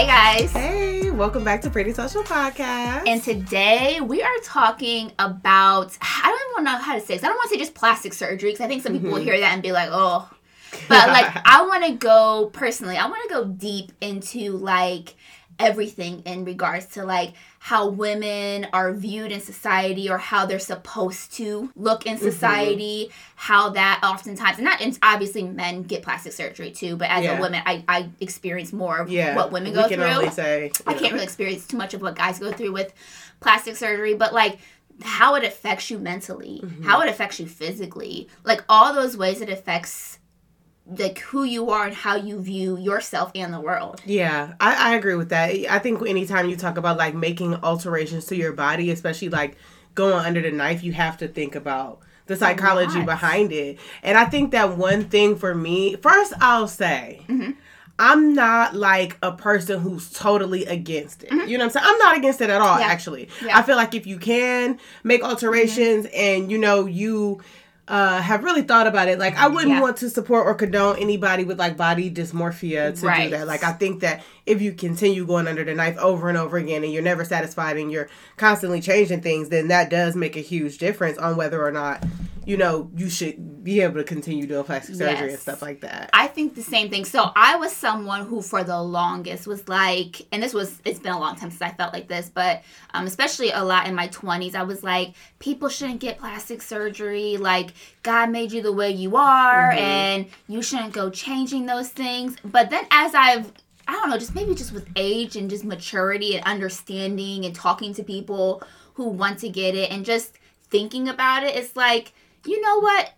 Hey guys. Hey, welcome back to Pretty Social Podcast. And today we are talking about, I don't even know how to say this. I don't want to say just plastic surgery because I think some people will Mm-hmm. hear that and be like, oh. But like, I want to go personally, I want to go deep into like everything in regards to like how women are viewed in society or how they're supposed to look Mm-hmm. in society, how that oftentimes, and not and obviously men get plastic surgery too, but as Yeah. a woman, I, I experience more of yeah, what women go we go can through. only say I can't really experience too much of what guys go through with plastic surgery, but like how it affects you mentally, Mm-hmm. how it affects you physically, like all those ways it affects like who you are and how you view yourself and the world. Yeah, I, I agree with that. I think anytime you talk about like making alterations to your body, especially like going under the knife, you have to think about the psychology behind it. And I think that one thing for me, first I'll say, Mm-hmm. I'm not like a person who's totally against it. You know what I'm saying? I'm not against it at all, Mm-hmm. Yeah. actually. Yeah. I feel like if you can make alterations Mm-hmm. and you know, you uh, have really thought about it. Like, I wouldn't Yeah. want to support or condone anybody with like body dysmorphia to Right. do that. Like, I think that if you continue going under the knife over and over again and you're never satisfied and you're constantly changing things, then that does make a huge difference on whether or not, you know, you should be able to continue doing plastic surgery and stuff like that. I think the same thing. So I was someone who, for the longest, was like, and this was, it's been a long time since I felt like this, but um, especially a lot in my 20s, I was like, people shouldn't get plastic surgery. Like, God made you the way you are, and you shouldn't go changing those things. But then as I've, I don't know, just maybe just with age and just maturity and understanding and talking to people who want to get it and just thinking about it, it's like, you know what?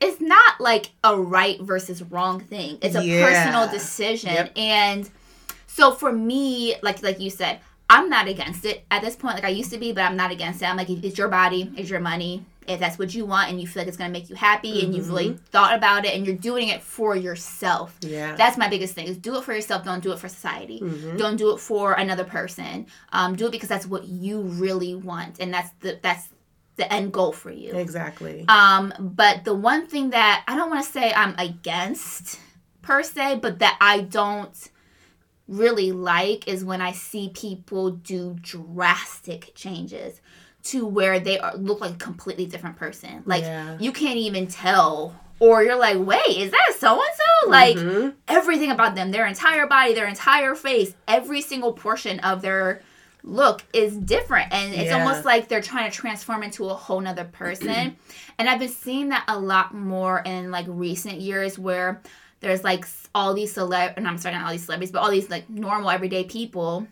It's not like a right versus wrong thing. It's a Yeah. personal decision. Yep. And so for me, like like you said, I'm not against it at this point. Like I used to be, but I'm not against it. I'm like, it's your body, it's your money. If that's what you want and you feel like it's gonna make you happy and you've really thought about it and you're doing it for yourself. Yeah. That's my biggest thing is do it for yourself. Don't do it for society. Don't do it for another person. Um, do it because that's what you really want and that's the that's the end goal for you. exactly. Um, but the one thing that I don't want to say I'm against per se, but that I don't really like is when I see people do drastic changes to where they are, look like a completely different person. Like Yeah. you can't even tell. Or you're like, wait, is that so and so? Like Mhm. everything about them, their entire body, their entire face, every single portion of their look is different. And it's Yeah. almost like they're trying to transform into a whole nother person. and I've been seeing that a lot more in like recent years where there's like all these celeb and I'm sorry, not all these celebrities, but all these like normal everyday people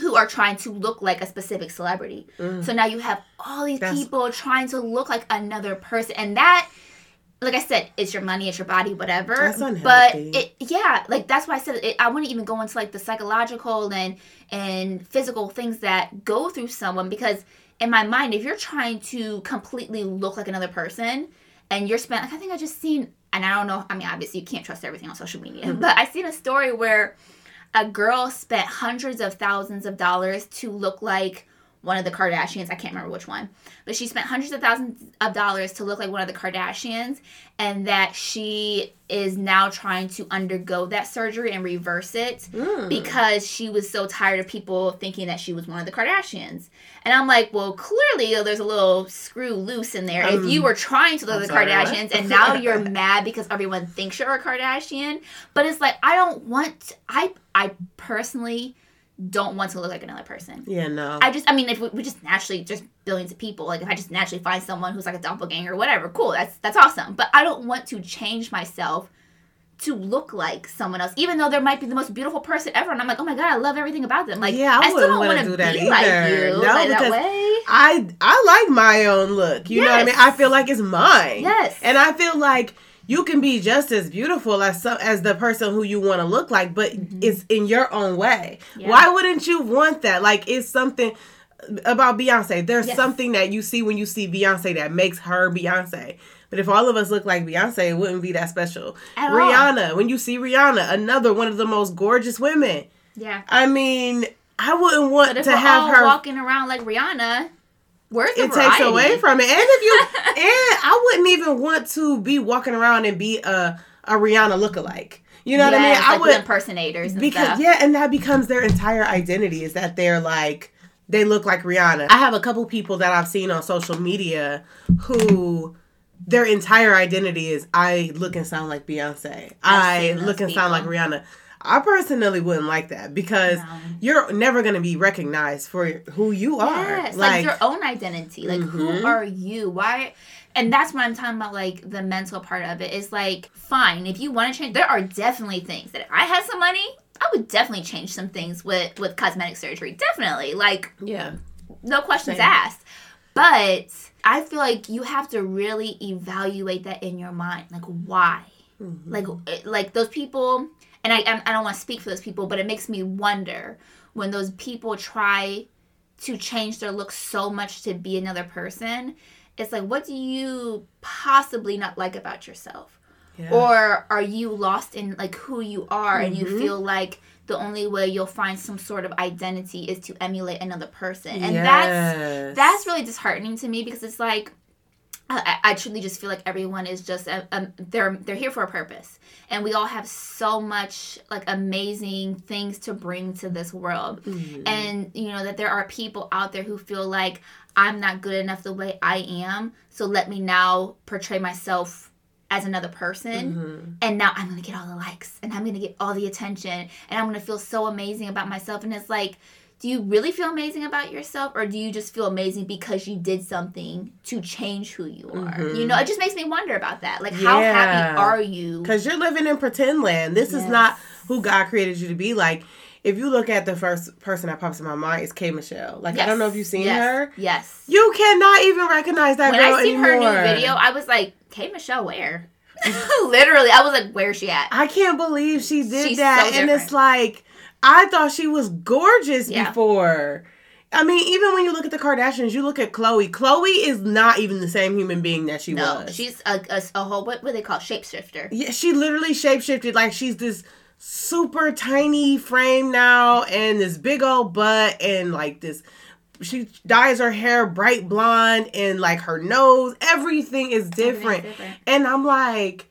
who are trying to look like a specific celebrity. So now you have all these Mm. That's- people trying to look like another person. And that like I said, it's your money, it's your body, whatever. That's unhealthy. but it, yeah, like that's why I said it, I wouldn't even go into like the psychological and and physical things that go through someone because in my mind, if you're trying to completely look like another person and you're spent, like I think I just seen, and I don't know, I mean, obviously you can't trust everything on social media, Mm-hmm. but I seen a story where a girl spent hundreds of thousands of dollars to look like one of the Kardashians. I can't remember which one, but she spent hundreds of thousands of dollars to look like one of the Kardashians, and that she is now trying to undergo that surgery and reverse it Mm. because she was so tired of people thinking that she was one of the Kardashians. And I'm like, well, clearly there's a little screw loose in there. if Um, you were trying to look like the sorry, what? Kardashians and now you're mad because everyone thinks you're a Kardashian, but it's like I don't want I I personally don't want to look like another person. Yeah, no. I just, I mean, if we, we just naturally, just billions of people, like if I just naturally find someone who's like a doppelganger or whatever, cool, that's that's awesome. But I don't want to change myself to look like someone else, even though there might be the most beautiful person ever, and I'm like, oh my god, I love everything about them. Like, Yeah, I still don't wanna do that be like either. you, No, like because way. I I like my own look. You know what I mean? I feel like it's mine. Yes. And I feel like you can be just as beautiful as some, as the person who you want to look like, but it's in your own way. Mm-hmm. Yeah. Why wouldn't you want that? Like it's something about Beyonce. There's Yes. something that you see when you see Beyonce that makes her Beyonce. But if all of us look like Beyonce, it wouldn't be that special. At all. Rihanna, when you see Rihanna, another one of the most gorgeous women. Yeah. I mean, I wouldn't want to have all her walking around like Rihanna, where's it variety? takes away from it. And if you and I wouldn't even want to be walking around and be a a Rihanna lookalike. You know what I mean? Yes, I would impersonators and because stuff. yeah, and that becomes their entire identity is that they're like they look like Rihanna. I have a couple people that I've seen on social media who their entire identity is I look and sound like Beyonce. I seen those look and sound like. Rihanna. I personally wouldn't like that because No. you're never going to be recognized for who you are. Yes, like, like your own identity. Like Mhm. who are you? Why? And that's what I'm talking about. Like the mental part of it is like fine if you want to change. There are definitely things that if I had some money, I would definitely change some things with with cosmetic surgery. Definitely, like yeah. no questions Same. asked. But I feel like you have to really evaluate that in your mind. Like why? Mhm. like like those people and I I'm- don't want to speak for those people, but it makes me wonder when those people try to change their look so much to be another person. It's like what do you possibly not like about yourself? Yeah. Or are you lost in like who you are and you Mhm. feel like the only way you'll find some sort of identity is to emulate another person. And that's that's really disheartening to me because it's like I, I truly just feel like everyone is just a, um they're they're here for a purpose and we all have so much like amazing things to bring to this world Mhm. and you know that there are people out there who feel like i'm not good enough the way i am so let me now portray myself as another person Mhm. and now I'm gonna get all the likes and I'm gonna get all the attention and I'm gonna feel so amazing about myself. And it's like, do you really feel amazing about yourself or do you just feel amazing because you did something to change who you are? Mhm. You know, it just makes me wonder about that. Like, how Yeah. happy are you? Because you're living in pretend land. This is not who God created you to be. Like, if you look at the first person that pops in my mind, is K Michelle. Like, I don't know if you've seen yes. her. Yes. You cannot even recognize that When girl I seen anymore. her new video, I was like, K Michelle, where? Literally, I was like, where's she at? I can't believe she did She's that. so and it's like, I thought she was gorgeous Yeah. before. I mean, even when you look at the Kardashians, you look at Khloe. Khloe is not even the same human being that she No, was. she's a, a, a whole, what, what do they call shapeshifter. Yeah, she literally shapeshifted. Like she's this super tiny frame now, and this big old butt, and like this. She dyes her hair bright blonde, and like her nose, everything is different. Everything's different. And I'm like,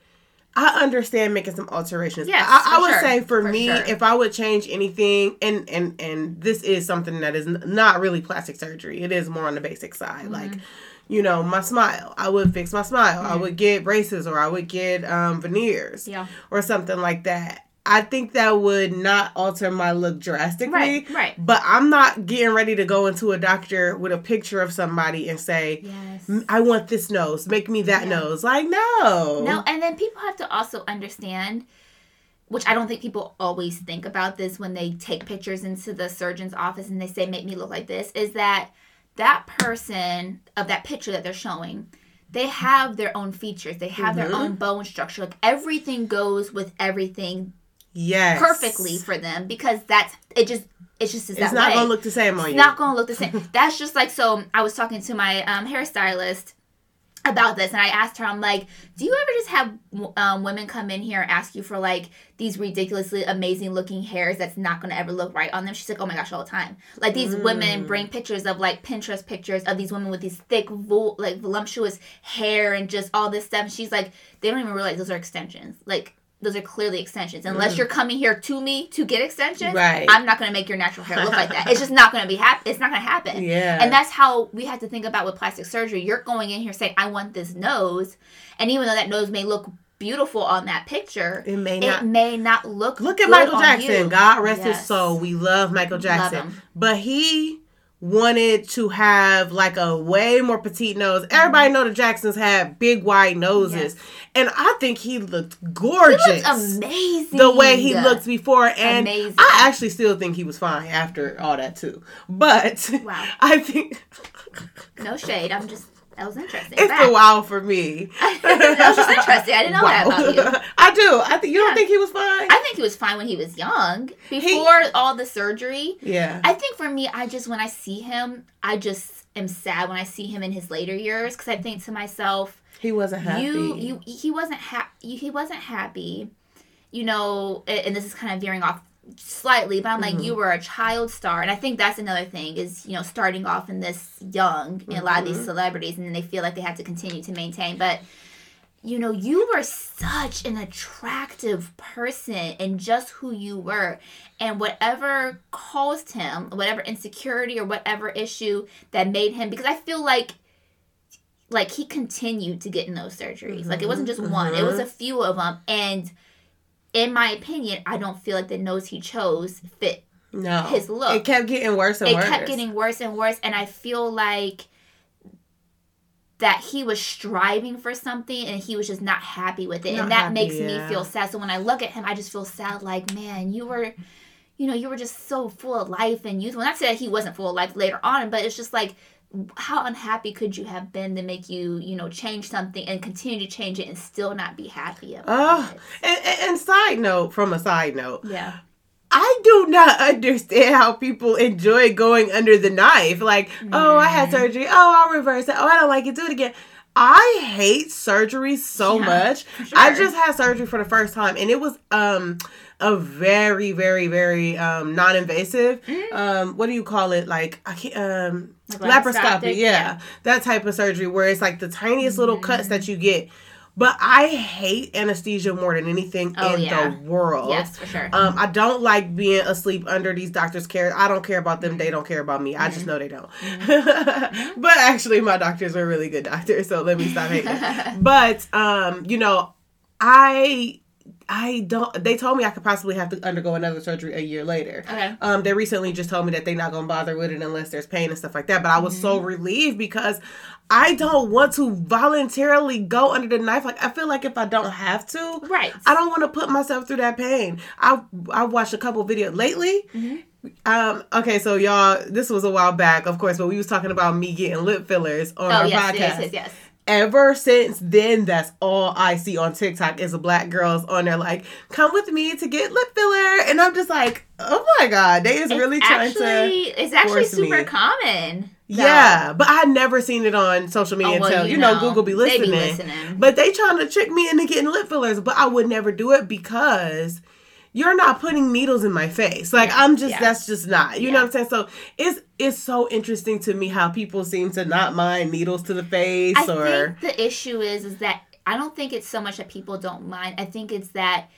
I understand making some alterations. Yes, I, I would sure. say for, For me, sure. if I would change anything, and and and this is something that is not really plastic surgery. It is more on the basic side, Mm-hmm. like. You know, my smile. I would fix my smile. I Mhm. would get braces or I would get um, veneers Yeah. or something like that. I think that would not alter my look drastically. Right, right. But I'm not getting ready to go into a doctor with a picture of somebody and say, Yes. I want this nose, make me that Yeah. nose. Like, no. No, and then people have to also understand, which I don't think people always think about this when they take pictures into the surgeon's office and they say, make me look like this, is that that person of that picture that they're showing, they have their own features. They have their Mhm. own bone structure. Like everything goes with everything Yes. perfectly for them because that's it just it just is It's that not way. to look the same on It's you. not to look the same. That's just like so. I was talking to my um, hairstylist about this, and I asked her, I'm like, do you ever just have um, women come in here and ask you for like these ridiculously amazing looking hairs that's not to ever look right on them? She's like, oh my gosh, all the time. Like these women Mm. bring pictures of like Pinterest pictures of these women with these thick, vol- like voluptuous hair and just all this stuff. And she's like, they don't even realize those are extensions. Like. Those are clearly extensions. Unless Mm. you're coming here to me to get extensions, Right. I'm not going to make your natural hair look like that. It's just not going to be happen. It's not going to happen. Yeah. And that's how we have to think about with plastic surgery. You're going in here saying, I want this nose. And even though that nose may look beautiful on that picture, it may not. it may not look Look at Michael on Jackson. God rest his soul. We love Michael Jackson. him. But he wanted to have like a way more petite nose. Everybody know the Jacksons had big wide noses. Mm-hmm. Yes. And I think he looked He gorgeous. amazing. the way he looked before and Amazing. I actually still think he was fine after all that too. But Wow. I think No shade. I'm just, that was interesting. it's Fact. a wow for me. that was just interesting. I didn't know that about you. I do. I think you don't think he was fine? I think he was fine when he was young. Before all the surgery, yeah. I think for me, I just when I see him, I just am sad when I see him in his later years because I think to myself, he wasn't happy. you, you, he wasn't happy. He wasn't happy. You know, and this is kind of veering off slightly, but I'm like, Mhm. you were a child star, and I think that's another thing is you know starting off in this young, in a lot of these Mhm. celebrities, and then they feel like they have to continue to maintain, but. you know, you were such an attractive person and just who you were. And whatever caused him, whatever insecurity or whatever issue that made him, because I feel like like he continued to get in those surgeries. Mm-hmm, like it wasn't just mm-hmm. one, it was a few of them. And in my opinion, I don't feel like the nose he chose fit no his look. It kept getting worse and it worse. It kept getting worse and worse. And I feel like that he was striving for something and he was just not happy with it. Not and that happy, makes yeah. me feel sad. So when I look at him, I just feel sad like, man, you were you know, you were just so full of life and youthful. Not to say that he wasn't full of life later on, but it's just like how unhappy could you have been to make you, you know, change something and continue to change it and still not be happy about oh, it? And, and side note, from a side note, yeah, I do not understand how people enjoy going under the knife. Like, mm. oh, I had mm. surgery. Oh, I'll reverse it. Oh, I don't like it. Do it again. I hate surgery so yeah, much. Sure. I just had surgery for the first time, and it was um a very, very, very um non-invasive. Mm. Um, what do you call it? Like I can't um like laparoscopy. Yeah. yeah. that type of surgery where it's like the tiniest mm. little cuts that you get but I hate anesthesia more than anything oh, in yeah. the world. Yes, for sure. Um, I don't like being asleep under these doctors' care. I don't care about them. They don't care about me. I just mm-hmm. know they don't. Mm-hmm. but actually, my doctors are really good doctors, so let me stop hating. but um, you know, I I don't. They told me I could possibly have to undergo another surgery a year later. Okay. Um, they recently just told me that they're not gonna bother with it unless there's pain and stuff like that. But I was mm-hmm. so relieved because I don't want to voluntarily go under the knife. Like I feel like if I don't have to, right? I don't want to put myself through that pain. I I watched a couple videos lately. Mm-hmm. Um. Okay. So y'all, this was a while back, of course, but we was talking about me getting lip fillers on oh, our yes, podcast. Yes, yes, yes ever since then, that's all I see on TikTok is black girls on there like, come with me to get lip filler. And I'm just like, oh my God, they is it's really trying actually, to. It's actually super me. common. Though. Yeah, but I had never seen it on social oh, media oh, well, until, you, you know, know, Google be listening. be listening. But they trying to trick me into getting lip fillers, but I would never do it because you're not putting needles in my face. Like yeah. I'm just yeah. that's just not. You yeah. know what I'm saying? So it's it's so interesting to me how people seem to not mind needles to the face I or think the issue is is that I don't think it's so much that people don't mind. I think it's that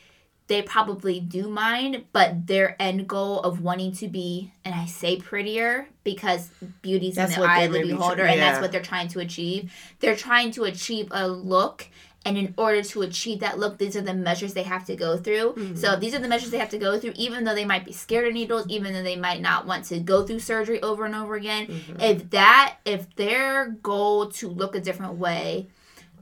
they probably do mind, but their end goal of wanting to be, and I say prettier because beauty's that's in the eye of the beholder, and that's what they're trying to achieve. They're trying to achieve a look and in order to achieve that look these are the measures they have to go through mm-hmm. so these are the measures they have to go through even though they might be scared of needles even though they might not want to go through surgery over and over again mm-hmm. if that if their goal to look a different way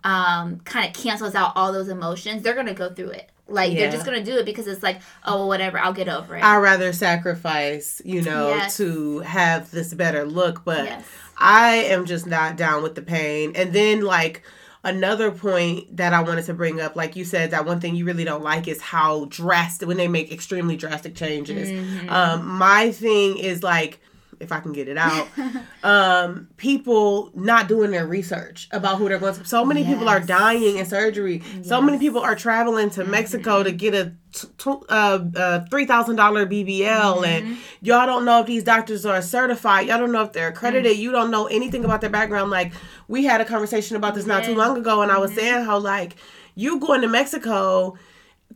um, kind of cancels out all those emotions they're gonna go through it like yeah. they're just gonna do it because it's like oh well, whatever i'll get over it i'd rather sacrifice you know yes. to have this better look but yes. i am just not down with the pain and then like another point that I wanted to bring up, like you said, that one thing you really don't like is how drastic when they make extremely drastic changes. Mm-hmm. Um, my thing is like if I can get it out, um, people not doing their research about who they're going to. So many yes. people are dying in surgery. Yes. So many people are traveling to mm-hmm. Mexico to get a t- t- uh, uh, three thousand dollar BBL, mm-hmm. and y'all don't know if these doctors are certified. Y'all don't know if they're accredited. Mm-hmm. You don't know anything about their background. Like we had a conversation about this not too long ago, and I was mm-hmm. saying how like you going to Mexico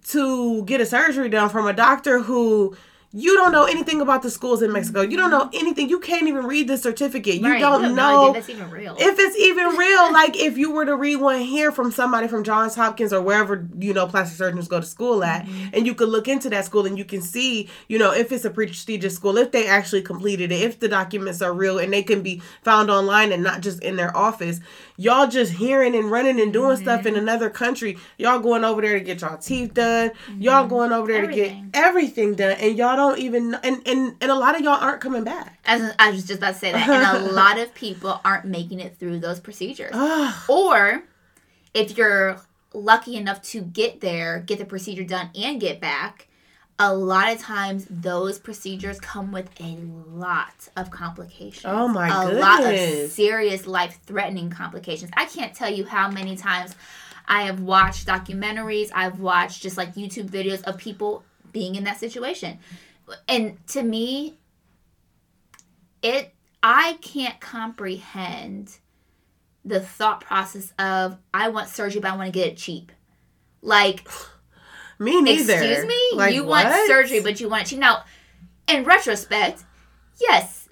to get a surgery done from a doctor who you don't know anything about the schools in Mexico. You don't know anything. You can't even read the certificate. You right. don't, you know if it's even real. If it's even real, like if you were to read one here from somebody from Johns Hopkins or wherever you know plastic surgeons go to school at, mm-hmm. and you could look into that school and you can see, you know, if it's a prestigious school, if they actually completed it, if the documents are real and they can be found online and not just in their office y'all just hearing and running and doing mm-hmm. stuff in mm-hmm. another country. Y'all going over there to get y'all teeth done. Mm-hmm. Y'all going over there everything. to get everything done, and y'all don't even and and and a lot of y'all aren't coming back. As I was just about to say that, and a lot of people aren't making it through those procedures, or if you're lucky enough to get there, get the procedure done, and get back a lot of times those procedures come with a lot of complications. Oh my gosh. a goodness. lot of serious life threatening complications. I can't tell you how many times I have watched documentaries, I've watched just like YouTube videos of people being in that situation. And to me, it I can't comprehend the thought process of I want surgery, but I want to get it cheap. Like, Me neither. excuse me, Like, you want surgery, but you want it cheap. Now, in retrospect, yes,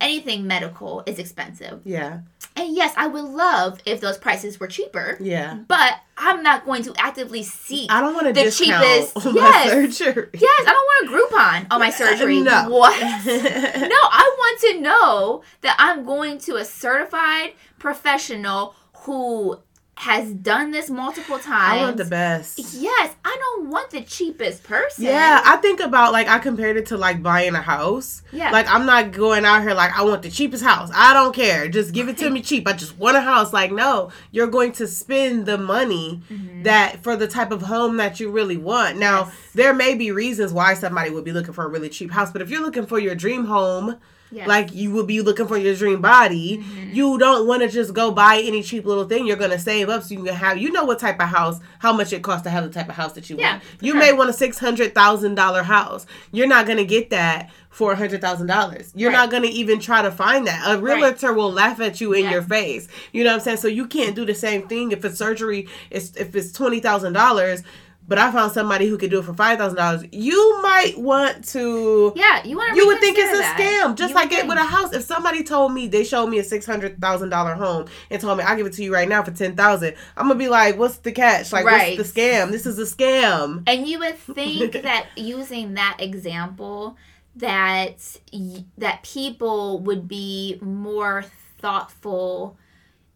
anything medical is expensive, Yeah. And yes, I would love if those prices were cheaper. Yeah. But I'm not going to actively seek. I don't want to The cheapest- on yes. surgery. Yes, I don't want a Groupon on my surgery. No. What? no, I want to know that I'm going to a certified professional who has done this multiple times. I want the best. Yes, I don't want the cheapest person. Yeah, I think about like I compared it to like buying a house. Yeah. Like I'm not going out here like I want the cheapest house. I don't care. Just give it to me cheap. I just want a house. Like no, you're going to spend the money that for the type of home that you really want. Now, Mm-hmm. Yes. there may be reasons why somebody would be looking for a really cheap house, but if you're looking for your dream home, Yes. like you would be looking for your dream body, Mm-hmm. you don't want to just go buy any cheap little thing. You're gonna save up so you can have. You know what type of house, how much it costs to have the type of house that you Yeah, want. You sure. may want a six hundred thousand dollar house. You're not gonna get that for a hundred thousand dollars. You're Right. not gonna even try to find that. A Right. realtor will laugh at you in Yeah. your face. You know what I'm saying? So you can't do the same thing if a surgery is if it's twenty thousand dollars. But I found somebody who could do it for five thousand dollars. You might want to yeah, you want to you would think it's a that. scam, just You like it with a house. If somebody told me they showed me a six hundred thousand dollar home and told me I'll give it to you right now for ten thousand, I'm gonna be like, "What's the catch? Like, Right. what's the scam? This is a scam." And you would think that using that example, that y- that people would be more thoughtful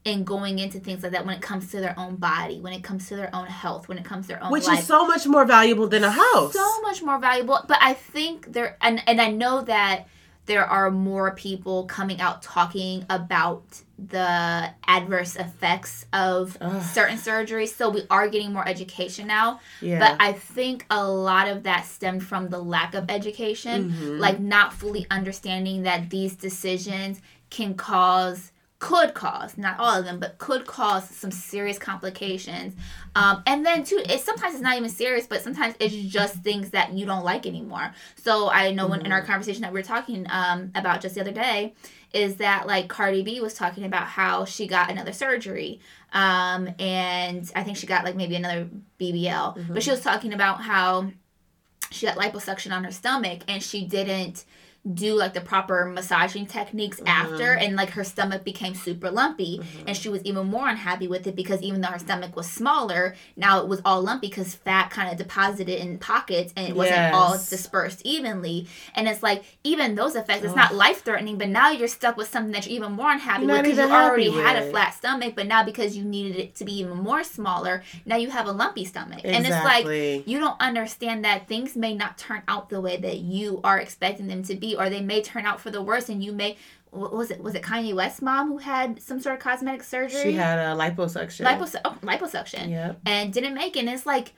in going into things like that when it comes to their own body, when it comes to their own health, when it comes to their own Which life. is so much more valuable than a house. so much more valuable. But I think there, and and I know that there are more people coming out talking about the adverse effects of Ugh. certain surgeries. So we are getting more education now. yeah. But I think a lot of that stemmed from the lack of education, Mhm. like not fully understanding that these decisions can cause could cause not all of them but could cause some serious complications. Um, and then too it sometimes it's not even serious but sometimes it's just things that you don't like anymore. So i know when in our conversation that we are talking um, about just the other day is that like cardi b was talking about how she got another surgery um, and i think she got like maybe another bbl but she was talking about how she got liposuction on her stomach and she didn't do like the proper massaging techniques after and like her stomach became super lumpy and she was even more unhappy with it because even though her stomach was smaller now it was all lumpy because fat kind of deposited in pockets and it wasn't all dispersed evenly. And it's like even those effects it's not life threatening but now you're stuck with something that you're even more unhappy You're with because you already had a flat stomach but now because you needed it to be even more smaller now you have a lumpy stomach. And it's like you don't understand that things may not turn out the way that you are expecting them to be or they may turn out for the worse and you may what was it was it Kanye West's mom who had some sort of cosmetic surgery she had a liposuction. Lipos- oh, liposuction Yeah. and didn't make it and it's like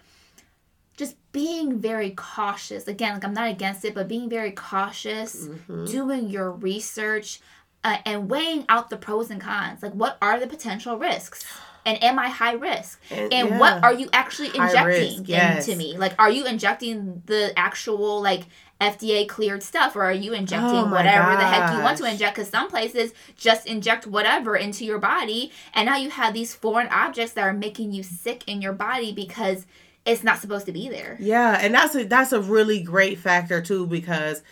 just being very cautious again like i'm not against it but being very cautious Mm-hmm. doing your research uh, and weighing out the pros and cons like what are the potential risks and am i high risk And- yeah. what are you actually injecting risk, yes. into me like are you injecting the actual like FDA cleared stuff, or are you injecting Oh whatever the heck you want to inject? Because some places just inject whatever into your body, and now you have these foreign objects that are making you sick in your body because it's not supposed to be there. Yeah, and that's a that's a really great factor too because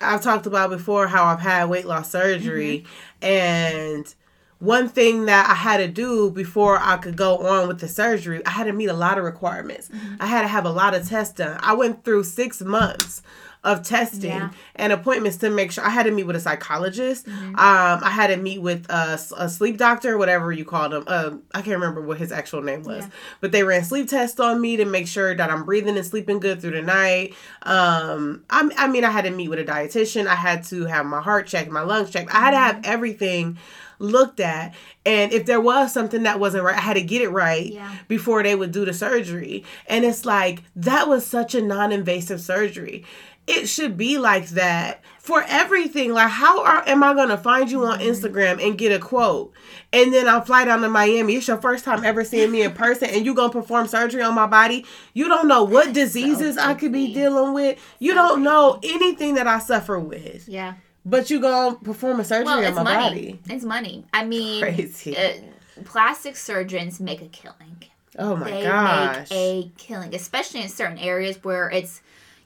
I've talked about before how I've had weight loss surgery mm-hmm. and one thing that I had to do before I could go on with the surgery, I had to meet a lot of requirements. Mm-hmm. I had to have a lot of tests done. I went through 6 months of testing Yeah. and appointments to make sure I had to meet with a psychologist. Um, I had to meet with a, a sleep doctor, whatever you called him. Um, I can't remember what his actual name was, Yeah. but they ran sleep tests on me to make sure that I'm breathing and sleeping good through the night. Um, I, I mean, I had to meet with a dietitian. I had to have my heart checked, my lungs checked. I had to have everything looked at. And if there was something that wasn't right, I had to get it right Yeah. before they would do the surgery. And it's like, that was such a non invasive surgery. It should be like that for everything. Like, how are, am I going to find you on Instagram and get a quote? And then I'll fly down to Miami. It's your first time ever seeing me in person, and you're going to perform surgery on my body. You don't know what diseases I could be dealing with. You don't know anything that I suffer with. Yeah. But you going to perform a surgery Well, on my money. body. It's money. I mean, Crazy. uh, plastic surgeons make a killing. Oh my they gosh. make a killing, especially in certain areas where it's,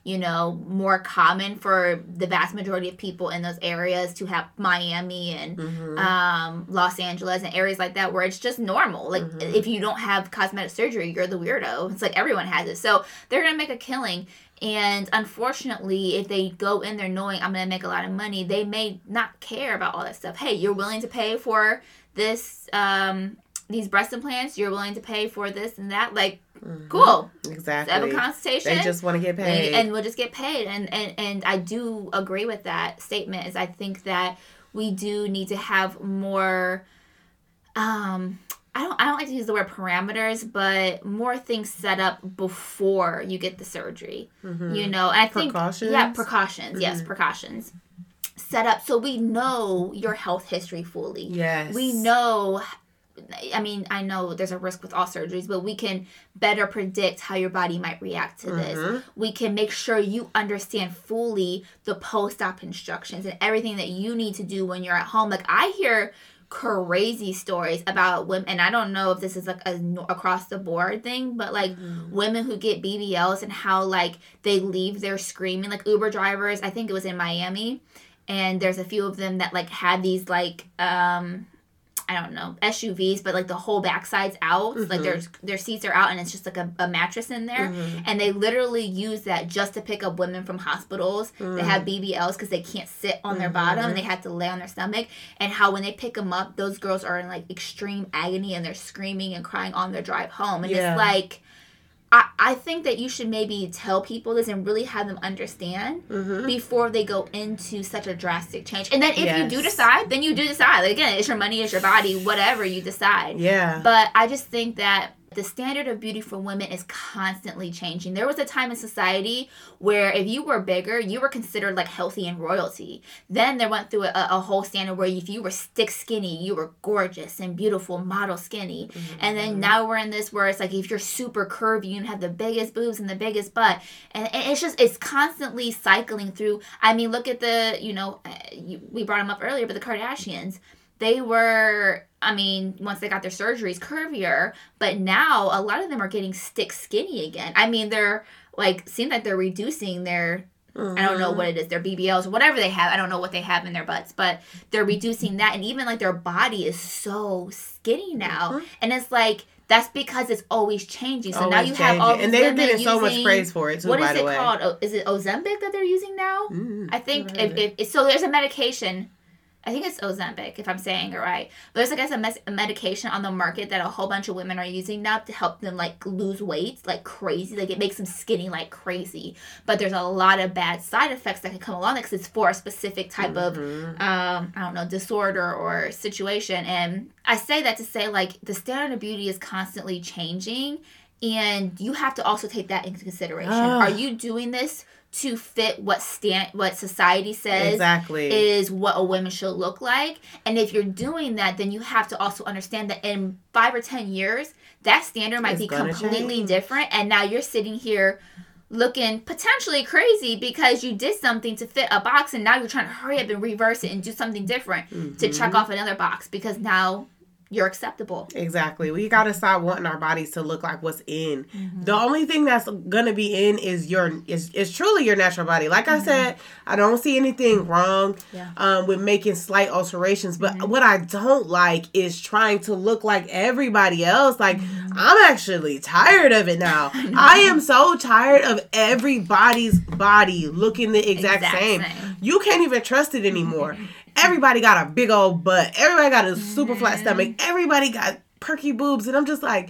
you know, more common for the vast majority of people in those areas to have Miami and Mhm. um, Los Angeles and areas like that where it's just normal. Like Mhm. if you don't have cosmetic surgery, you're the weirdo. It's like everyone has it. So they're gonna make a killing. And unfortunately, if they go in there knowing I'm gonna make a lot of money, they may not care about all that stuff. Hey, you're willing to pay for this um these breast implants, you're willing to pay for this and that, like Mhm. cool. Exactly. Have a consultation They just want to get paid. and, and we'll just get paid and, and and i do agree with that statement is i think that we do need to have more um I don't, I don't like to use the word parameters, but more things set up before you get the surgery. Mhm. You know, and I think Precautions? yeah, precautions. Yes, Mhm. precautions. Set up so we know your health history fully yes. we know i mean i know there's a risk with all surgeries but we can better predict how your body might react to this. Mhm. we can make sure you understand fully the post-op instructions and everything that you need to do when you're at home. Like i hear crazy stories about women and i don't know if this is like a across the board thing but like women who get bbls and how like they leave there screaming. Like uber drivers i think it was in miami and there's a few of them that like had these like um I don't know SUVs, but like the whole backside's out, like Mhm. their their seats are out, and it's just like a, a mattress in there, Mhm. and they literally use that just to pick up women from hospitals that have BBLs because they can't sit on their bottom, Mhm. they have to lay on their stomach, and how when they pick them up, those girls are in like extreme agony and they're screaming and crying on their drive home, and Yeah. it's like. I, I think that you should maybe tell people this and really have them understand Mhm. before they go into such a drastic change. And then if you do decide, then you do decide. Like, again, it's your money, it's your body, whatever you decide. Yeah. But I just think that the standard of beauty for women is constantly changing. There was a time in society where if you were bigger, you were considered like healthy and royalty. Then there went through a, a whole standard where if you were stick skinny, you were gorgeous and beautiful, model skinny. And then now we're in this where it's like if you're super curvy, you have the biggest boobs and the biggest butt, and, it's just it's constantly cycling through. I mean, look at the you know uh, we brought them up earlier, but the Kardashians, they were. I mean, once they got their surgeries, curvier, but now a lot of them are getting stick skinny again. I mean, they're like seem like they're reducing their I don't know what it is, their BBLs whatever they have. I don't know what they have in their butts, but they're reducing that. And even like their body is so skinny now. Mhm. And it's like, that's because it's always changing. So now Always you have all these and they're women getting so much praise for it too. What by is the it way. called? Oh, is it Ozempic that they're using now? Mm, I think never if, if, so there's a medication. I think it's Ozempic, if I'm saying it right. But there's, I guess, a, mes- a medication on the market that a whole bunch of women are using now to help them like lose weight like crazy. Like it makes them skinny like crazy. But there's a lot of bad side effects that can come along because it's for a specific type of Mhm. um, I don't know, disorder or situation. And I say that to say, like, the standard of beauty is constantly changing, and you have to also take that into consideration. Ah. Are you doing this to fit what stand what society says exactly. is what a woman should look like? And if you're doing that, then you have to also understand that in five or ten years, that standard might It's be completely change. different, and now you're sitting here looking potentially crazy because you did something to fit a box and now you're trying to hurry up and reverse it and do something different to check Mhm. off another box because now you're acceptable. Exactly. We gotta stop wanting our bodies to look like what's in. Mm-hmm. The only thing that's gonna be in is your is is truly your natural body. Like I mm-hmm. said, I don't see anything wrong Yeah. um, with making slight alterations. But mm-hmm. what I don't like is trying to look like everybody else. Like I'm actually tired of it now. I, am so tired of everybody's body looking the exact, Exact same. same. You can't even trust it anymore. Everybody got a big old butt. Everybody got a super Mm-hmm. flat stomach. Everybody got perky boobs, and I'm just like,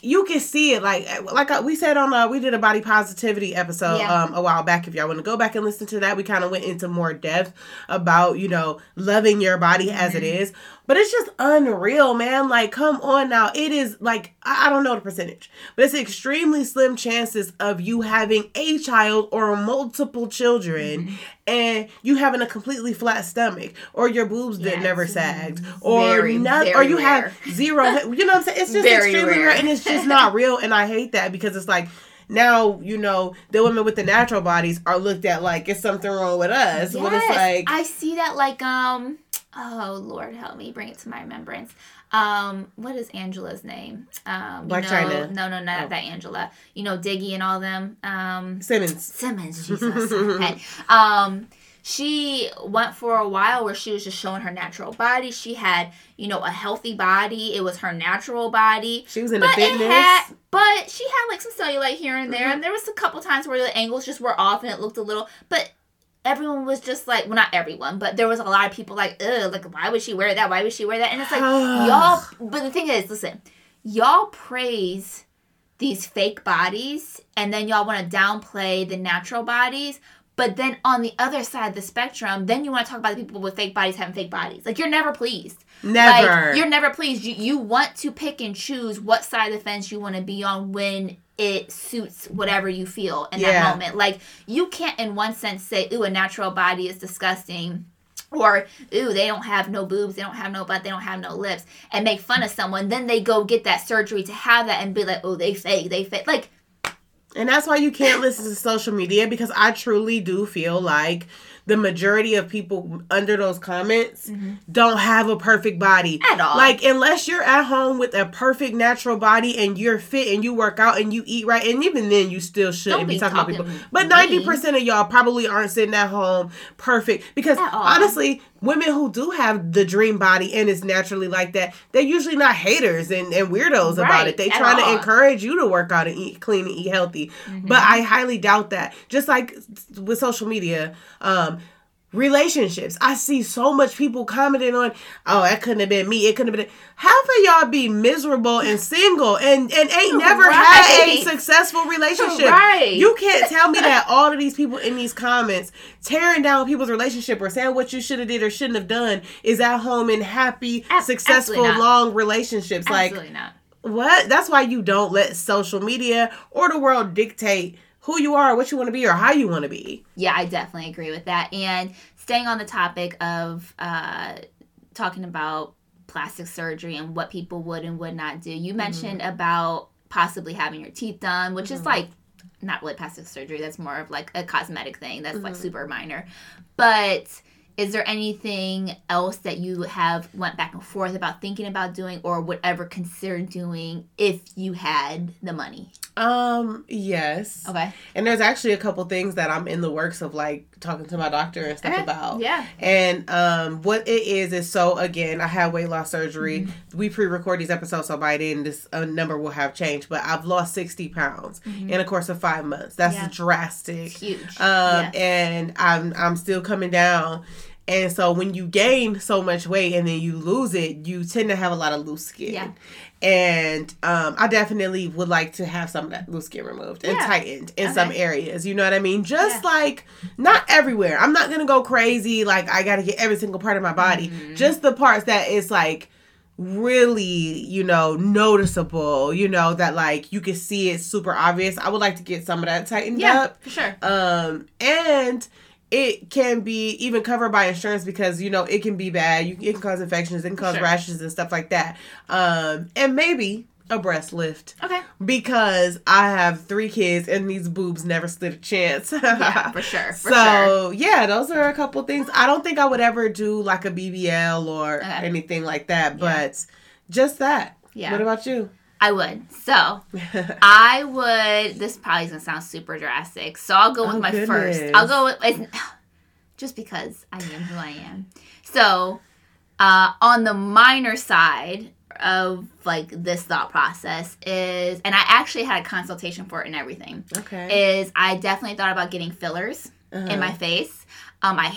you can see it. Like, like uh, we said on uh, we did a body positivity episode Yeah. um a while back. If y'all want to go back and listen to that, we kind of went into more depth about you know loving your body as it Mm-hmm. is. But it's just unreal, man. Like, come on now. It is like I don't know the percentage, but it's extremely slim chances of you having a child or multiple children, Mm-hmm. and you having a completely flat stomach, or your boobs that never sagged, or Very, not, or you rare. have zero. You know what I'm saying? It's just Very extremely rare. rare, and it's just not real. And I hate that because it's like now you know the women with the natural bodies are looked at like it's something wrong with us. When it's like I see that like um oh Lord help me bring it to my remembrance. um, what is Angela's name? Um, Blac you Chyna. know, No, no, not Oh. that Angela. You know, Diggy and all them. Um, Simmons. Simmons, Jesus. okay. Um, she went for a while where she was just showing her natural body. She had, you know, a healthy body. It was her natural body. She was in the But it fitness. had, but she had like some cellulite here and there, Mhm. and there was a couple times where the angles just were off and it looked a little. But everyone was just like, well, not everyone, but there was a lot of people like, ugh, like why would she wear that? Why would she wear that? And it's like y'all. But the thing is, listen, y'all praise these fake bodies, and then y'all want to downplay the natural bodies. But then on the other side of the spectrum, then you want to talk about the people with fake bodies having fake bodies. Like you're never pleased. Never. Like you're never pleased. You, you want to pick and choose what side of the fence you want to be on when it suits whatever you feel in Yeah. that moment. Like you can't in one sense say, ooh, a natural body is disgusting. Or, ooh, they don't have no boobs, they don't have no butt, they don't have no lips, and make fun of someone. Then they go get that surgery to have that and be like, oh, they fake, they fake. Like, And that's why you can't listen to social media because I truly do feel like the majority of people under those comments don't have a perfect body Mm-hmm. At all. Like unless you're at home with a perfect natural body and you're fit and you work out and you eat right, and even then you still shouldn't be be talking about people. But ninety percent of y'all probably aren't sitting at home perfect because honestly, women who do have the dream body and it's naturally like that, they're usually not haters and, and weirdos about it. They trying to encourage you to work out and eat clean and eat healthy. But I highly doubt that. Just like with social media, um, relationships. I see so much people commenting on, oh, that couldn't have been me. It couldn't have been. Half of y'all be miserable and single and, and ain't never had a successful relationship. Right. You can't tell me that all of these people in these comments tearing down people's relationship or saying what you should have did or shouldn't have done is at home in happy, Ab- successful, long relationships. Like not. what? That's why you don't let social media or the world dictate who you are, what you want to be, or how you want to be. Yeah, I definitely agree with that. And staying on the topic of uh, talking about plastic surgery and what people would and would not do, you mm-hmm. mentioned about possibly having your teeth done, which is mm-hmm. like not really plastic surgery. That's more of like a cosmetic thing. That's like mm-hmm. super minor. But is there anything else that you have went back and forth about thinking about doing or would ever consider doing if you had the money? Um, yes. Okay. And there's actually a couple things that I'm in the works of like talking to my doctor and stuff Okay. about. Yeah. And um what it is is so again, I had weight loss surgery. Mm-hmm. We pre-record these episodes so by then this uh, number will have changed, but I've lost 60 pounds in a course of 5 months. That's Mm-hmm. Yeah. drastic. It's huge. Um, Yeah. and I'm I'm still coming down. And so when you gain so much weight and then you lose it, you tend to have a lot of loose skin. Yeah. And um, I definitely would like to have some of that loose skin removed and Yeah. tightened in some areas. You know what I mean? Just Yeah. like not everywhere. I'm not gonna go crazy like I gotta get every single part of my body. Mm-hmm. Just the parts that is like really, you know, noticeable, you know, that like you can see it super obvious. I would like to get some of that tightened Yeah, up. for sure. Um, and it can be even covered by insurance because you know it can be bad. You it can cause infections, it can cause Sure. rashes and stuff like that. Um, and maybe a breast lift Okay. because I have three kids and these boobs never stood a chance. Yeah, for sure. For so sure. yeah, those are a couple things. I don't think I would ever do like a BBL or Okay. anything like that, Yeah. but just that. Yeah. What about you? I would. So I would. This probably is gonna sound super drastic. So I'll go with Oh, my goodness. first. I'll go with it's, just because I am who I am. So uh, on the minor side of like this thought process is, and I actually had a consultation for it and everything. okay. Is I definitely thought about getting fillers Uh-huh. in my face. Um, I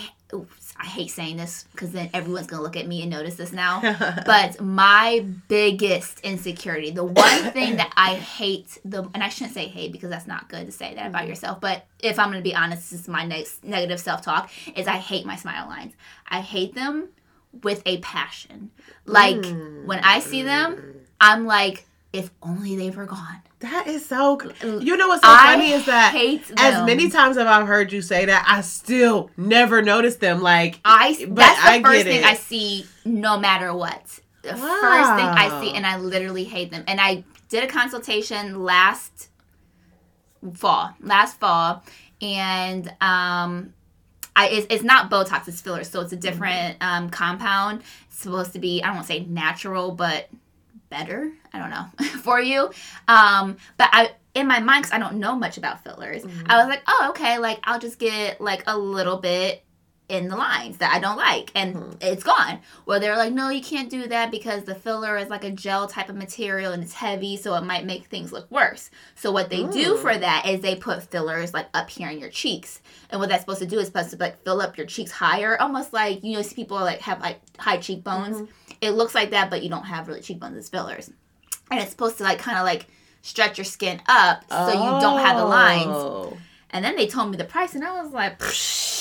I hate saying this because then everyone's gonna look at me and notice this now. but my biggest insecurity, the one thing that I hate, the and I shouldn't say hate because that's not good to say that Mm-hmm. about yourself. But if I'm gonna be honest, this is my next negative self talk. Is I hate my smile lines. I hate them with a passion. Like when I see them, I'm like, if only they were gone. That is so. You know what's so I funny is that as many times as I've heard you say that, I still never noticed them. Like I But that's the I first thing it. I see no matter what. The first thing I see and I literally hate them. And I did a consultation last fall, last fall, and um I it's, it's not Botox, it's filler, So it's a different um, compound. It's supposed to be I don't want to say natural, but better. I don't know for you. Um, but I in my mind, because I don't know much about fillers, I mm-hmm. was like, oh okay, like I'll just get like a little bit in the lines that I don't like, and mm-hmm. it's gone. Well, they're like, no, you can't do that because the filler is like a gel type of material and it's heavy, so it might make things look worse. So what they do for mm. that is they put fillers like up here in your cheeks, and what that's supposed to do is supposed to like fill up your cheeks higher, almost like you know, see people like have like high cheekbones. Mm-hmm. It looks like that, but you don't have really cheekbones. It's fillers, and it's supposed to like kind of like stretch your skin up so you don't have the lines. Oh. And then they told me the price, and I was like,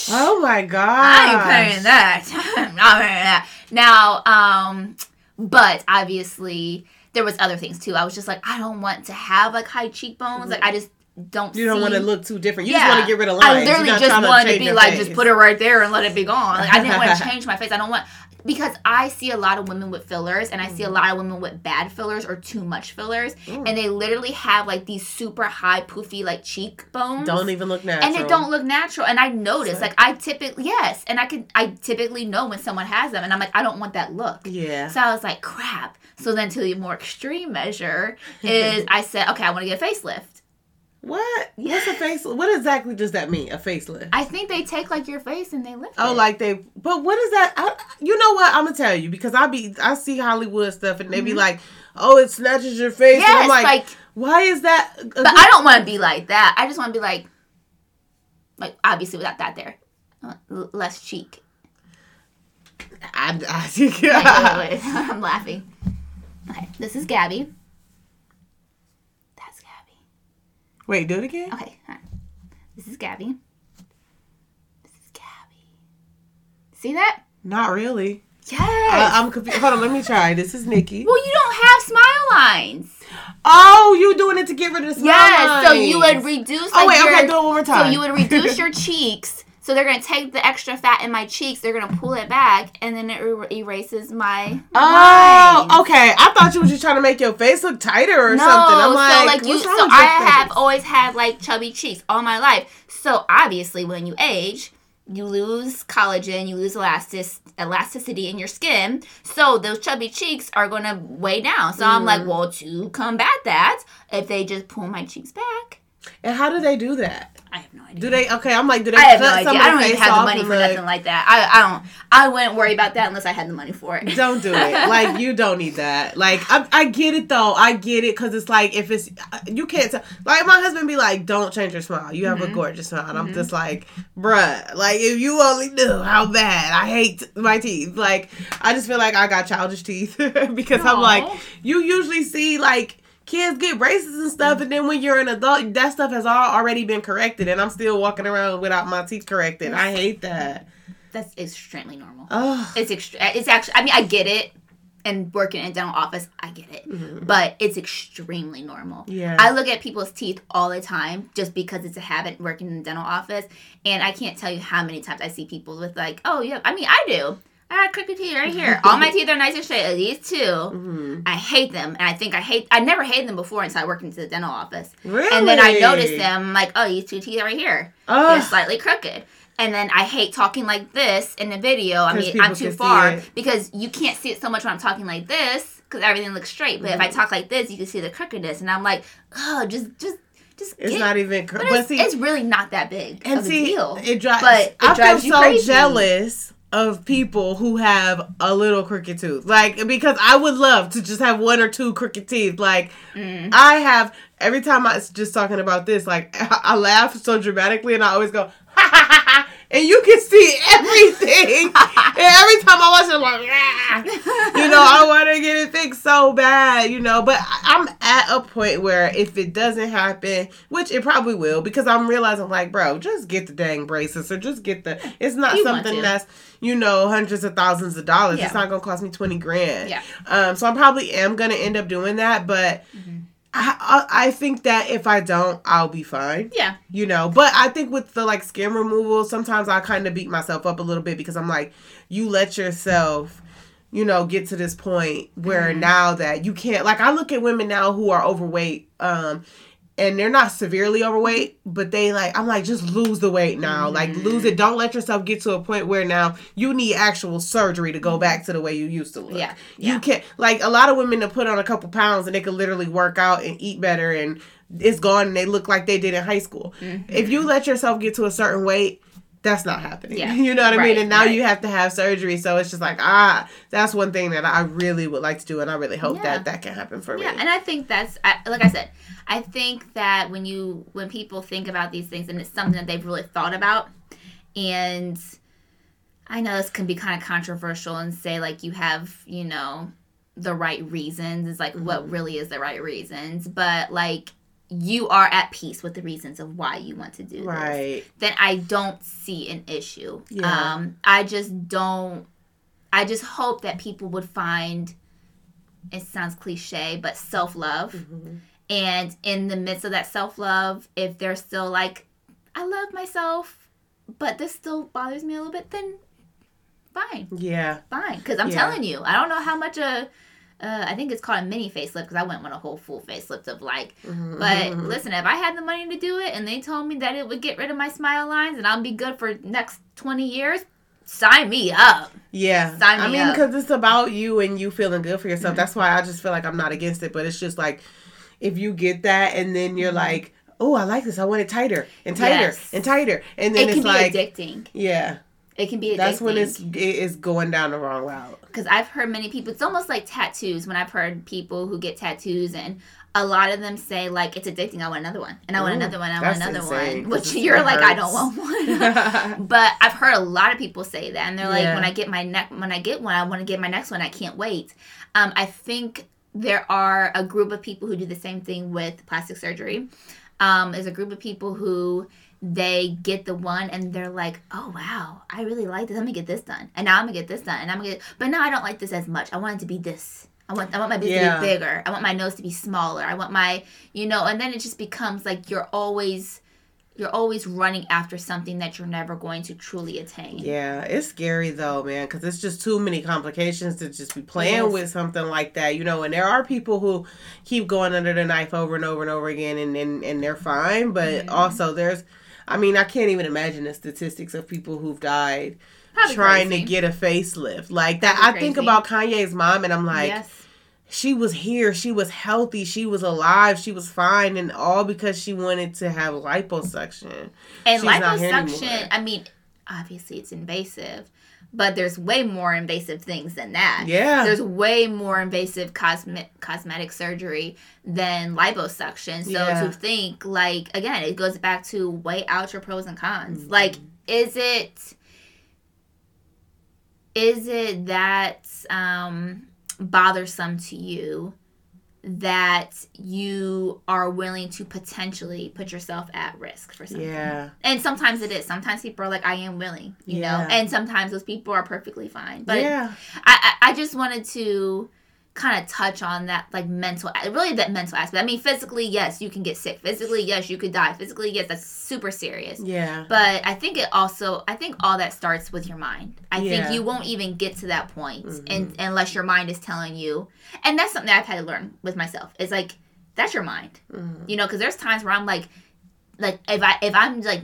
Oh my god! I ain't paying that. I'm not paying that. Now, um, but obviously there was other things too. I was just like, I don't want to have like high cheekbones. Like I just don't. You don't see- want to look too different. You Yeah. just want to get rid of lines. I literally just wanted to change be like, face. just put it right there and let it be gone. Like, I didn't want to change my face. I don't want because I see a lot of women with fillers, and I see a lot of women with bad fillers or too much fillers, Mm. and they literally have like these super high poofy like cheekbones. Don't even look natural. and it don't look natural. And I notice, like I typically yes, and I can I typically know when someone has them, and I'm like, I don't want that look. Yeah. So I was like, crap. So then to the more extreme measure is I said, okay, I want to get a facelift. What? What's a face? What exactly does that mean? A facelift? I think they take like your face and they lift it. Oh, it. like they. But what is that? I, you know what? I'm gonna tell you because I be I see Hollywood stuff and they be like, oh, it snatches your face. and Mm-hmm. I'm like, like, why is that? but I don't want to be like that. I just want to be like, like obviously without that there, Uh, less cheek. I, I think. Wait, wait, wait. I'm laughing. Okay, this is Gabby. That's Gabby. Wait, do it again. Okay, right. this is Gabby. This is Gabby. See that? Not really. Yes. I, I'm confused. Hold on, let me try. This is Nikki. well, you don't have smile lines. Oh, you doing it to get rid of the smile Yes. So you would lines. reduce. Oh wait, your, okay, do it one more time. So you would reduce your cheeks. So they're gonna take the extra fat in my cheeks. They're gonna pull it back, and then it er- erases my. Oh, lines. okay. I thought you were just trying to make your face look tighter or No, something. I'm so like, like you. So I have face? always had like chubby cheeks all my life. So obviously, when you age, you lose collagen, you lose elastic elasticity in your skin. So those chubby cheeks are gonna weigh down. So I'm Mm. like, well, to combat that, if they just pull my cheeks back, And how do they do that? I have no idea. Do they? Okay, I'm like, do they? I have no idea. I don't even have the money for like- nothing like that. I, I don't. I wouldn't worry about that unless I had the money for it. Don't do it. Like you don't need that. Like I, I get it though. I get it because it's like if it's you can't tell. Like my husband be like, "Don't change your smile. You have a Mm-hmm. gorgeous smile." And I'm just like, "Bruh, like if you only knew how bad I hate my teeth. Like I just feel like I got childish teeth because I'm like, you usually see like." Kids get braces and stuff, and then when you're an adult, that stuff has all already been corrected, and I'm still walking around without my teeth corrected. I hate that. That's extremely normal. Oh, It's extra. It's actually. I mean, I get it. And working in a dental office, I get it. Mm-hmm. But it's extremely normal. Yeah. I look at people's teeth all the time just because it's a habit working in the dental office. And I can't tell you how many times I see people with like, oh yeah, I mean I do. I got crooked teeth right here. All my teeth are nice and straight. These 2 Mhm. I hate them, and I think I hate. I never hated them before until I worked into the dental office, really? and then I noticed them. I'm like, oh, these two teeth right here, Oh. they're slightly crooked. And then I hate talking like this in the video. I mean, I'm too far because you can't see it so much when I'm talking like this because everything looks straight. But if Mm-hmm. I talk like this, you can see the crookedness, and I'm like, oh, just, just, just. It's get- not even. Cr- But, but it's, see, it's really not that big and of see, a deal. it drives. but it I drives feel so crazy. jealous of people who have a little crooked tooth. Like because I would love to just have one or two crooked teeth. Like Mm. I have every time I was just talking about this. Like I laugh so dramatically, and I always go. Ha, ha, ha, ha, and you can see everything. and every time I watch it, I'm like, "Ah." you know, I want to get it fixed so bad, you know. But I'm at a point where if it doesn't happen, which it probably will, because I'm realizing, like, bro, just get the dang braces or just get the. It's not You something that's you know hundreds of thousands of dollars. Yeah. It's not gonna cost me twenty grand. Yeah. Um. So I probably am gonna end up doing that, but. Mm-hmm. I, I think that if I don't, I'll be fine Yeah. you know but i think with the like skin removal sometimes i kind of beat myself up a little bit because i'm like you let yourself you know get to this point where Mm-hmm. now that you can't like i look at women now who are overweight um and they're not severely overweight, but they like I'm like just lose the weight now. Like lose it. Mm-hmm. Don't let yourself get to a point where now you need actual surgery to go mm-hmm. back to the way you used to look. Yeah, yeah. You can't like a lot of women to put on a couple pounds and they can literally work out and eat better and it's gone and they look like they did in high school. Mm-hmm. If you let yourself get to a certain weight, that's not happening. Yeah. You know what I Right, mean? And now right. you have to have surgery. So it's just like, ah, that's one thing that I really would like to do. And I really hope Yeah. that that can happen for Yeah, me. Yeah. And I think that's I, like I said. I think that when you when people think about these things and it's something that they've really thought about, and I know this can be kind of controversial and say like you have you know the right reasons. It's like Mm-hmm. what really is the right reasons, but like you are at peace with the reasons of why you want to do this right. then I don't see an issue. Yeah. Um, I just don't. I just hope that people would find. It sounds cliche, but self love, Mm-hmm. and in the midst of that self love, if they're still like, I love myself, but this still bothers me a little bit, then fine, Yeah. fine. Because I'm Yeah. telling you, I don't know how much a. Uh, I think it's called a mini facelift because I went on a whole full facelift of like Mm-hmm. but listen, if I had the money to do it and they told me that it would get rid of my smile lines and I'll be good for next 20 years, sign me up. Yeah. Sign I mean, because it's about you and you feeling good for yourself. That's why I just feel like I'm not against it. But it's just like, if you get that and then you're like, oh, I like this. I want it tighter and tighter Mm-hmm. Yes. and tighter. And then it can it's be like, addicting. yeah, It can be addicting. that's when it's it is going down the wrong route. because I've heard many people. It's almost like tattoos. When I've heard people who get tattoos, and a lot of them say like it's addicting. I want another one, and I want Ooh, another one. I want another insane, one. Which you're like, I don't want one. but I've heard a lot of people say that, and they're like, Yeah. when I get my neck, when I get one, I want to get my next one. I can't wait. Um, I think there are a group of people who do the same thing with plastic surgery. Um, there's a group of people who they get the one and they're like, oh wow, I really like this. Let me get this done, and now I'm gonna get this done, and I'm gonna get. But now I don't like this as much. I want it to be this. I want I want my business Yeah. to be bigger. I want my nose to be smaller. I want my you know, and then it just becomes like you're always you're always running after something that you're never going to truly attain. Yeah, it's scary though, man, because it's just too many complications to just be playing Yes. with something like that, you know. And there are people who keep going under the knife over and over and over again, and and, and they're fine. But Mm-hmm. also, there's, I mean, I can't even imagine the statistics of people who've died Probably trying crazy. to get a facelift like that. Probably I think about Kanye's mom, and I'm like, yes. she was here, she was healthy, she was alive, she was fine, and all because she wanted to have liposuction. And She's liposuction. I mean, obviously it's invasive, but there's way more invasive things than that. Yeah. There's way more invasive cosmet cosmetic surgery than liposuction. So Yeah. to think like again, it goes back to weigh out your pros and cons. Mm-hmm. Like, is it is it that um bothersome to you that you are willing to potentially put yourself at risk for something? Yeah. And sometimes it is. Sometimes people are like, I am willing, you know? And sometimes those people are perfectly fine. But yeah. I, I, I just wanted to kind of touch on that, like, mental, really that mental aspect. I mean, physically, yes, you can get sick. Physically, yes, you could die. Physically, yes, that's super serious. Yeah. But I think it also, I think all that starts with your mind. I Yeah. think you won't even get to that point Mhm. and, unless your mind is telling you. And that's something I've had to learn with myself. It's like, that's your mind Mhm. you know because there's times where i'm like like if i if i'm like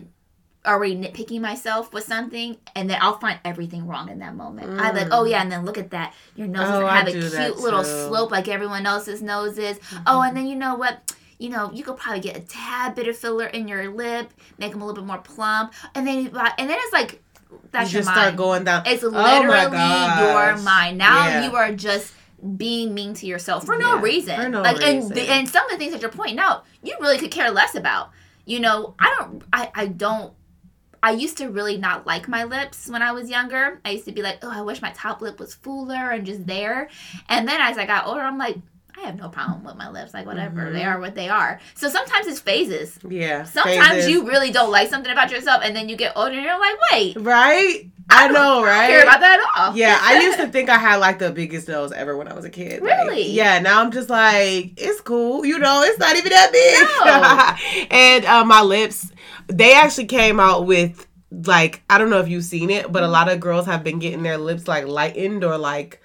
already nitpicking myself with something and then i'll find everything wrong in that moment i'm like Mm. oh yeah and then look at that your nose Oh, doesn't have a cute little. Mm-hmm. slope like everyone else's nose is oh and then you know what you know, you could probably get a tad bit of filler in your lip, make them a little bit more plump, and then and then it's like that's you your just mind. start going down. It's Oh my literally your mind. Now Yeah. you are just being mean to yourself for no Yeah, reason. for no like and reason. the, and some of the things that you're pointing out, you really could care less about. You know, I don't I I don't I used to really not like my lips when I was younger. I used to be like, "Oh, I wish my top lip was fuller and just there." And then as I got older, I'm like, I have no problem with my lips. Like whatever, Mhm. they are what they are. So sometimes it's phases. Yeah. Sometimes phases. you really don't like something about yourself, and then you get older and you're like, wait, Right? I, don't know, right? care about that at all. Yeah, I used to think I had like the biggest nose ever when I was a kid. Like, Really? yeah, now I'm just like, it's cool. You know, it's not even that big. and uh, my lips, they actually came out with like, I don't know if you've seen it, but a lot of girls have been getting their lips like lightened or like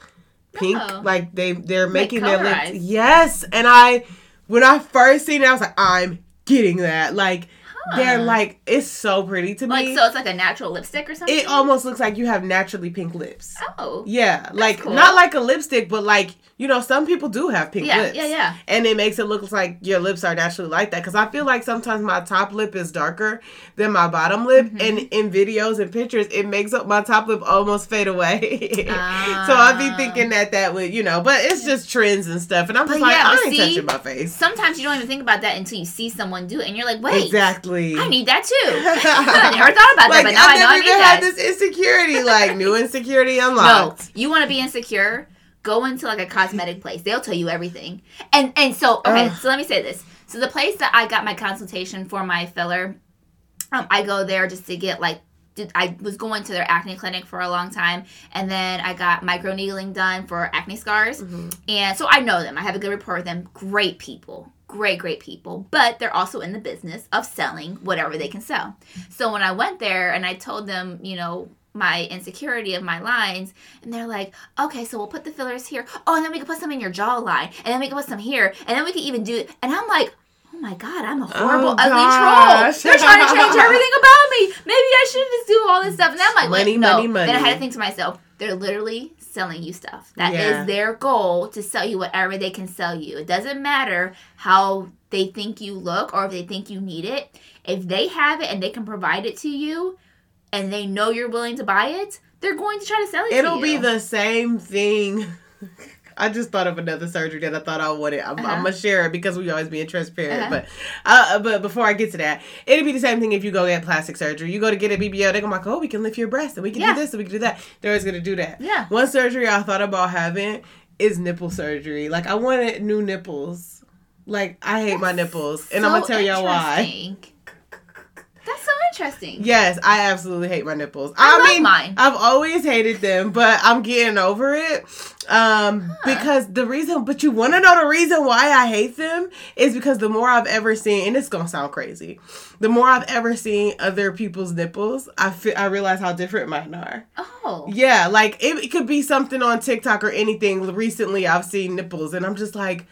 pink. Oh. Like they they're Like making their lips. Yes. And I when I first seen it, I was like, I'm getting that. Like they're like it's so pretty to like me. so it's like a natural lipstick or something. it almost looks like you have naturally pink lips. oh Yeah, like cool. not like a lipstick, but like you know, some people do have pink yeah lips. yeah yeah. And it makes it look like your lips are naturally like that. Because I feel like sometimes my top lip is darker than my bottom lip. Mm-hmm. And in videos and pictures, it makes up my top lip almost fade away. so Ah. I'd be thinking that that would, you know, but it's just trends and stuff. And I'm just like, yeah, I ain't see, touching my face. Sometimes you don't even think about that until you see someone do it, and you're like, wait, Exactly. I need that too. I never thought about that, but now I, know I need even that. had this insecurity, like new insecurity unlocked. No, unlocked. you want to be insecure? Go into like a cosmetic place. They'll tell you everything. And and so okay, Ugh. so let me say this. So the place that I got my consultation for my filler, um, I go there just to get like. Did, I was going to their acne clinic for a long time, and then I got micro needling done for acne scars, and so I know them. I have a good rapport with them. Great people, great, great people. But they're also in the business of selling whatever they can sell. So when I went there and I told them, you know, my insecurity of my lines, and they're like, okay, so we'll put the fillers here. Oh, and then we can put some in your jawline, and then we can put some here, and then we can even do it. And I'm like, oh my god, I'm a horrible, Oh, ugly gosh. troll. They're trying to change everything about me. Maybe I should just do all this stuff. And then I'm like, Money, no. money, money. Then I had to think to myself, they're literally selling you stuff. That is Yeah. their goal to sell you whatever they can sell you. It doesn't matter how they think you look or if they think you need it. If they have it and they can provide it to you and they know you're willing to buy it, they're going to try to sell it It'll to be the same thing. I just thought of another surgery that I thought I wanted. I'm, Uh-huh. I'm gonna share it because we always being transparent. Uh-huh. But uh, but before I get to that, it'd be the same thing if you go get plastic surgery. You go to get a BBL, they're gonna like, oh, we can lift your breast and we can Yeah. do this and we can do that. They're always gonna do that. Yeah. One surgery I thought about having is nipple surgery. Like I wanted new nipples. Like I hate my nipples, and I'm gonna tell y'all why. So interesting. Yes, I absolutely hate my nipples. I I, mean, mine. I've always hated them, but I'm getting over it. Um, because the reason, but you want to know the reason why I hate them is because the more I've ever seen, and it's gonna sound crazy, the more I've ever seen other people's nipples, I feel I realize how different mine are. Oh. Yeah, like it, it could be something on TikTok or anything. Recently, I've seen nipples, and I'm just like,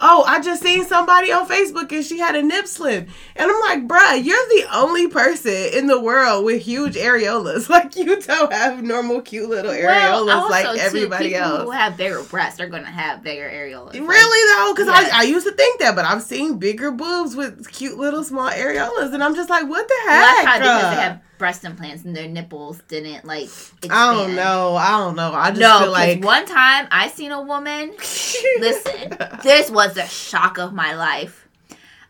oh, I just seen somebody on Facebook and she had a nip slip, and I'm like, bruh, you're the only person in the world with huge areolas. Like you don't have normal, cute little areolas Well, like too, everybody people else. Who have bigger breasts are going to have bigger areolas. Really though, because Yes. I, I used to think that, but I've seen bigger boobs with cute little small areolas, and I'm just like, what the Well, heck? that's probably because they have breast implants and their nipples didn't like. Expand. I don't know. I don't know. I just No, feel like one time I seen a woman. Listen, this was the shock of my life.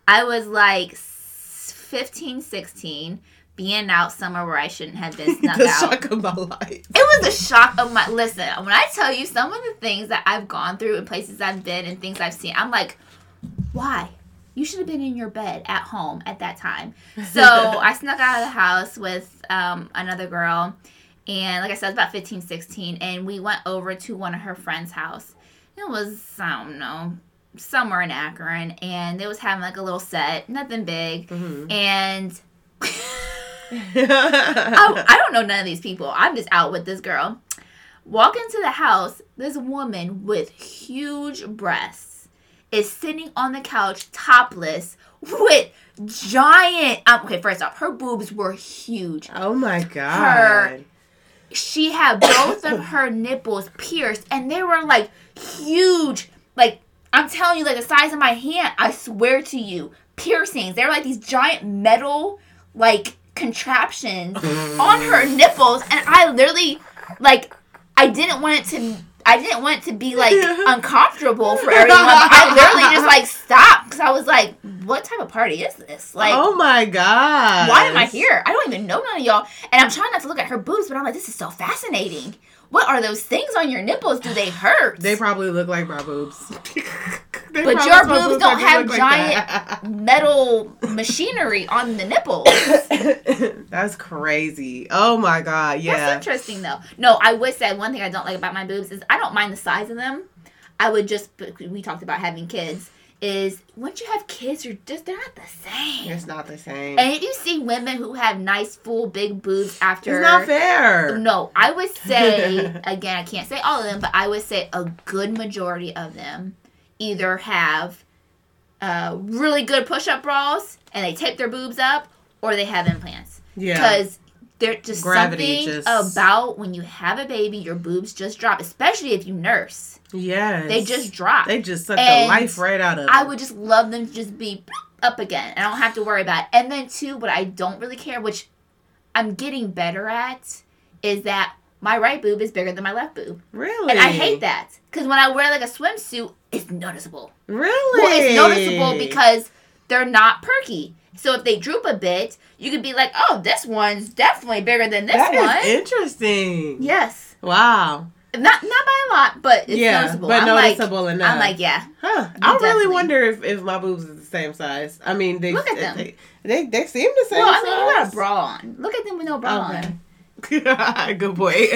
I was like s- 15, 16, being out somewhere where I shouldn't have been snuck the out. shock of my life. It was the shock of my listen. When I tell you some of the things that I've gone through and places I've been and things I've seen, I'm like, why? You should have been in your bed at home at that time. So I snuck out of the house with um, another girl, and like I said, I was about 15, 16, and we went over to one of her friends' house. It was I don't know somewhere in Akron, and they was having like a little set, nothing big, Mhm. and. I, I don't know none of these people. I'm just out with this girl. Walk into the house, this woman with huge breasts is sitting on the couch topless with giant. Um, okay, first off, her boobs were huge. oh my god. Her, She had both of her nipples pierced, and they were like huge. Like, I'm telling you, like the size of my hand. I swear to you, piercings. They were like these giant metal, like, contraptions on her nipples. And I literally, like, I didn't want it to. I didn't want to be like uncomfortable for everyone. I literally just like stopped because I was like, "What type of party is this?" Like, oh my god. why am I here? I don't even know none of y'all. And I'm trying not to look at her boobs, but I'm like, this is so fascinating. What are those things on your nipples? Do they hurt? They probably look like my boobs. They But your boobs don't have like giant metal machinery on the nipples. That's crazy. Oh my god. Yeah. That's interesting though. No, I would say one thing I don't like about my boobs is I don't mind the size of them. I would just we talked about having kids is once you have kids you're just they're not the same. It's not the same. And if you see women who have nice full big boobs after it's not fair. No, I would say again, I can't say all of them, but I would say a good majority of them either have uh, really good push-up bras and they tape their boobs up, or they have implants. Yeah. Because there's just Gravity something just- about when you have a baby, your boobs just drop, especially if you nurse. Yes. They just drop. they just suck And the life right out of. I them. would just love them to just be up again. And I don't have to worry about it. And then too, what I don't really care, which I'm getting better at, is that my right boob is bigger than my left boob. really. And I hate that. Because when I wear like a swimsuit, it's noticeable. Really. Well, it's noticeable because they're not perky. So if they droop a bit, you could be like, oh, this one's definitely bigger than this That one. interesting. yes. Wow. Not not by a lot, but it's yeah, noticeable. but I'm noticeable like, enough. I'm like, yeah. Huh. I really wonder if, if my boobs are the same size. I mean, they Look at them. They, they, they seem the same Well, I mean, you got a bra on. Look at them with no bra Okay. on. Good boy.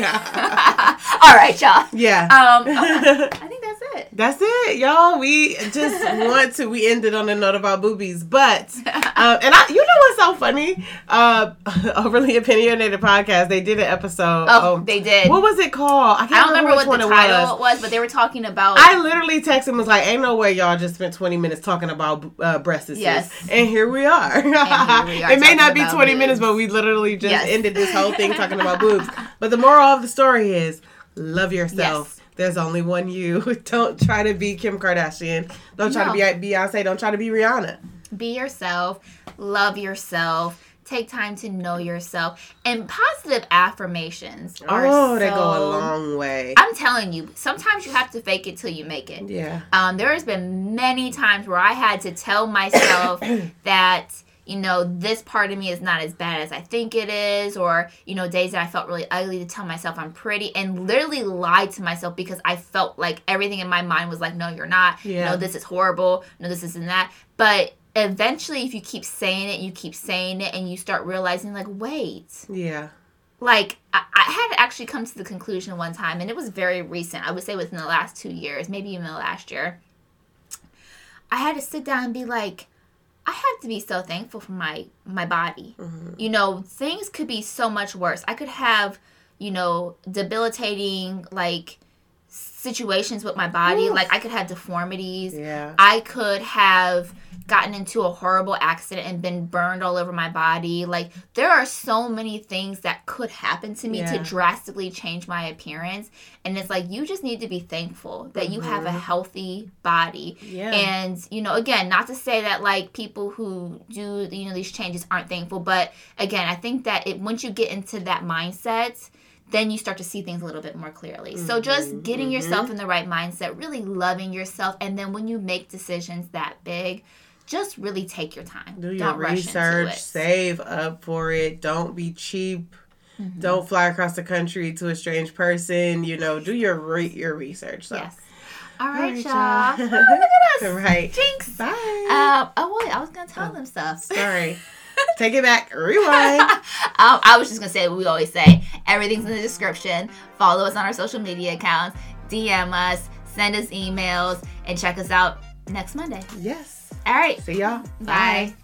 All right, y'all. yeah. Um, I think that's it. That's it, y'all. We just want to. We ended on a note about boobies, but uh, and I, you know what's so funny? Uh, overly opinionated podcast. They did an episode. Oh, um, they did. what was it called? I can't I don't remember which what the it was. title was. but they were talking about. I literally texted and was like, "Ain't no way y'all just spent 20 minutes talking about uh, breast disease." Yes. and here we are. we are it may not be about 20 minutes, but we literally just Yes. ended this whole thing talking about boobs. But the moral of the story is, love yourself. Yes. There's only one you. Don't try to be Kim Kardashian. Don't try No. to be Beyonce. Don't try to be Rihanna. be yourself, love yourself, take time to know yourself, and positive affirmations are Oh, they go a long way. I'm telling you, sometimes you have to fake it till you make it. yeah. Um, there has been many times where I had to tell myself that you know this part of me is not as bad as I think it is, or you know days that I felt really ugly to tell myself I'm pretty, and literally lie to myself because I felt like everything in my mind was like, no, you're not. Yeah. No, this is horrible. No, this isn't that. But eventually, if you keep saying it, you keep saying it, and you start realizing like, wait, Yeah. like I, I had actually come to the conclusion one time and it was very recent i would say within the last two years maybe even the last year i had to sit down and be like i have to be so thankful for my my body. Mm-hmm. You know things could be so much worse. I could have you know debilitating like situations with my body Oof. like i could have deformities Yeah. I could have gotten into a horrible accident and been burned all over my body. Like there are so many things that could happen to me to drastically change my appearance. And it's like you just need to be thankful that you have a Mhm. healthy body. Yeah. And you know, again, not to say that like people who do you know these changes aren't thankful, but again, I think that it once you get into that mindset, then you start to see things a little bit more clearly. So just getting mhm. yourself in the right mindset, really loving yourself, and then when you make decisions that big, just really take your time. Do your Don't research, save up for it. Don't be cheap. Mhm. Don't fly across the country to a strange person. You know, do your re- your research. So. Yes. All right, All right, y'all. y'all. Oh, look at us. Right. Jinx. Bye. Um, oh wait, I was gonna tell them stuff. Sorry. Take it back. Rewind. um, I was just gonna say what we always say. Everything's in the description. Follow us on our social media accounts. DM us. Send us emails and check us out next Monday. yes. All right. See y'all. Bye.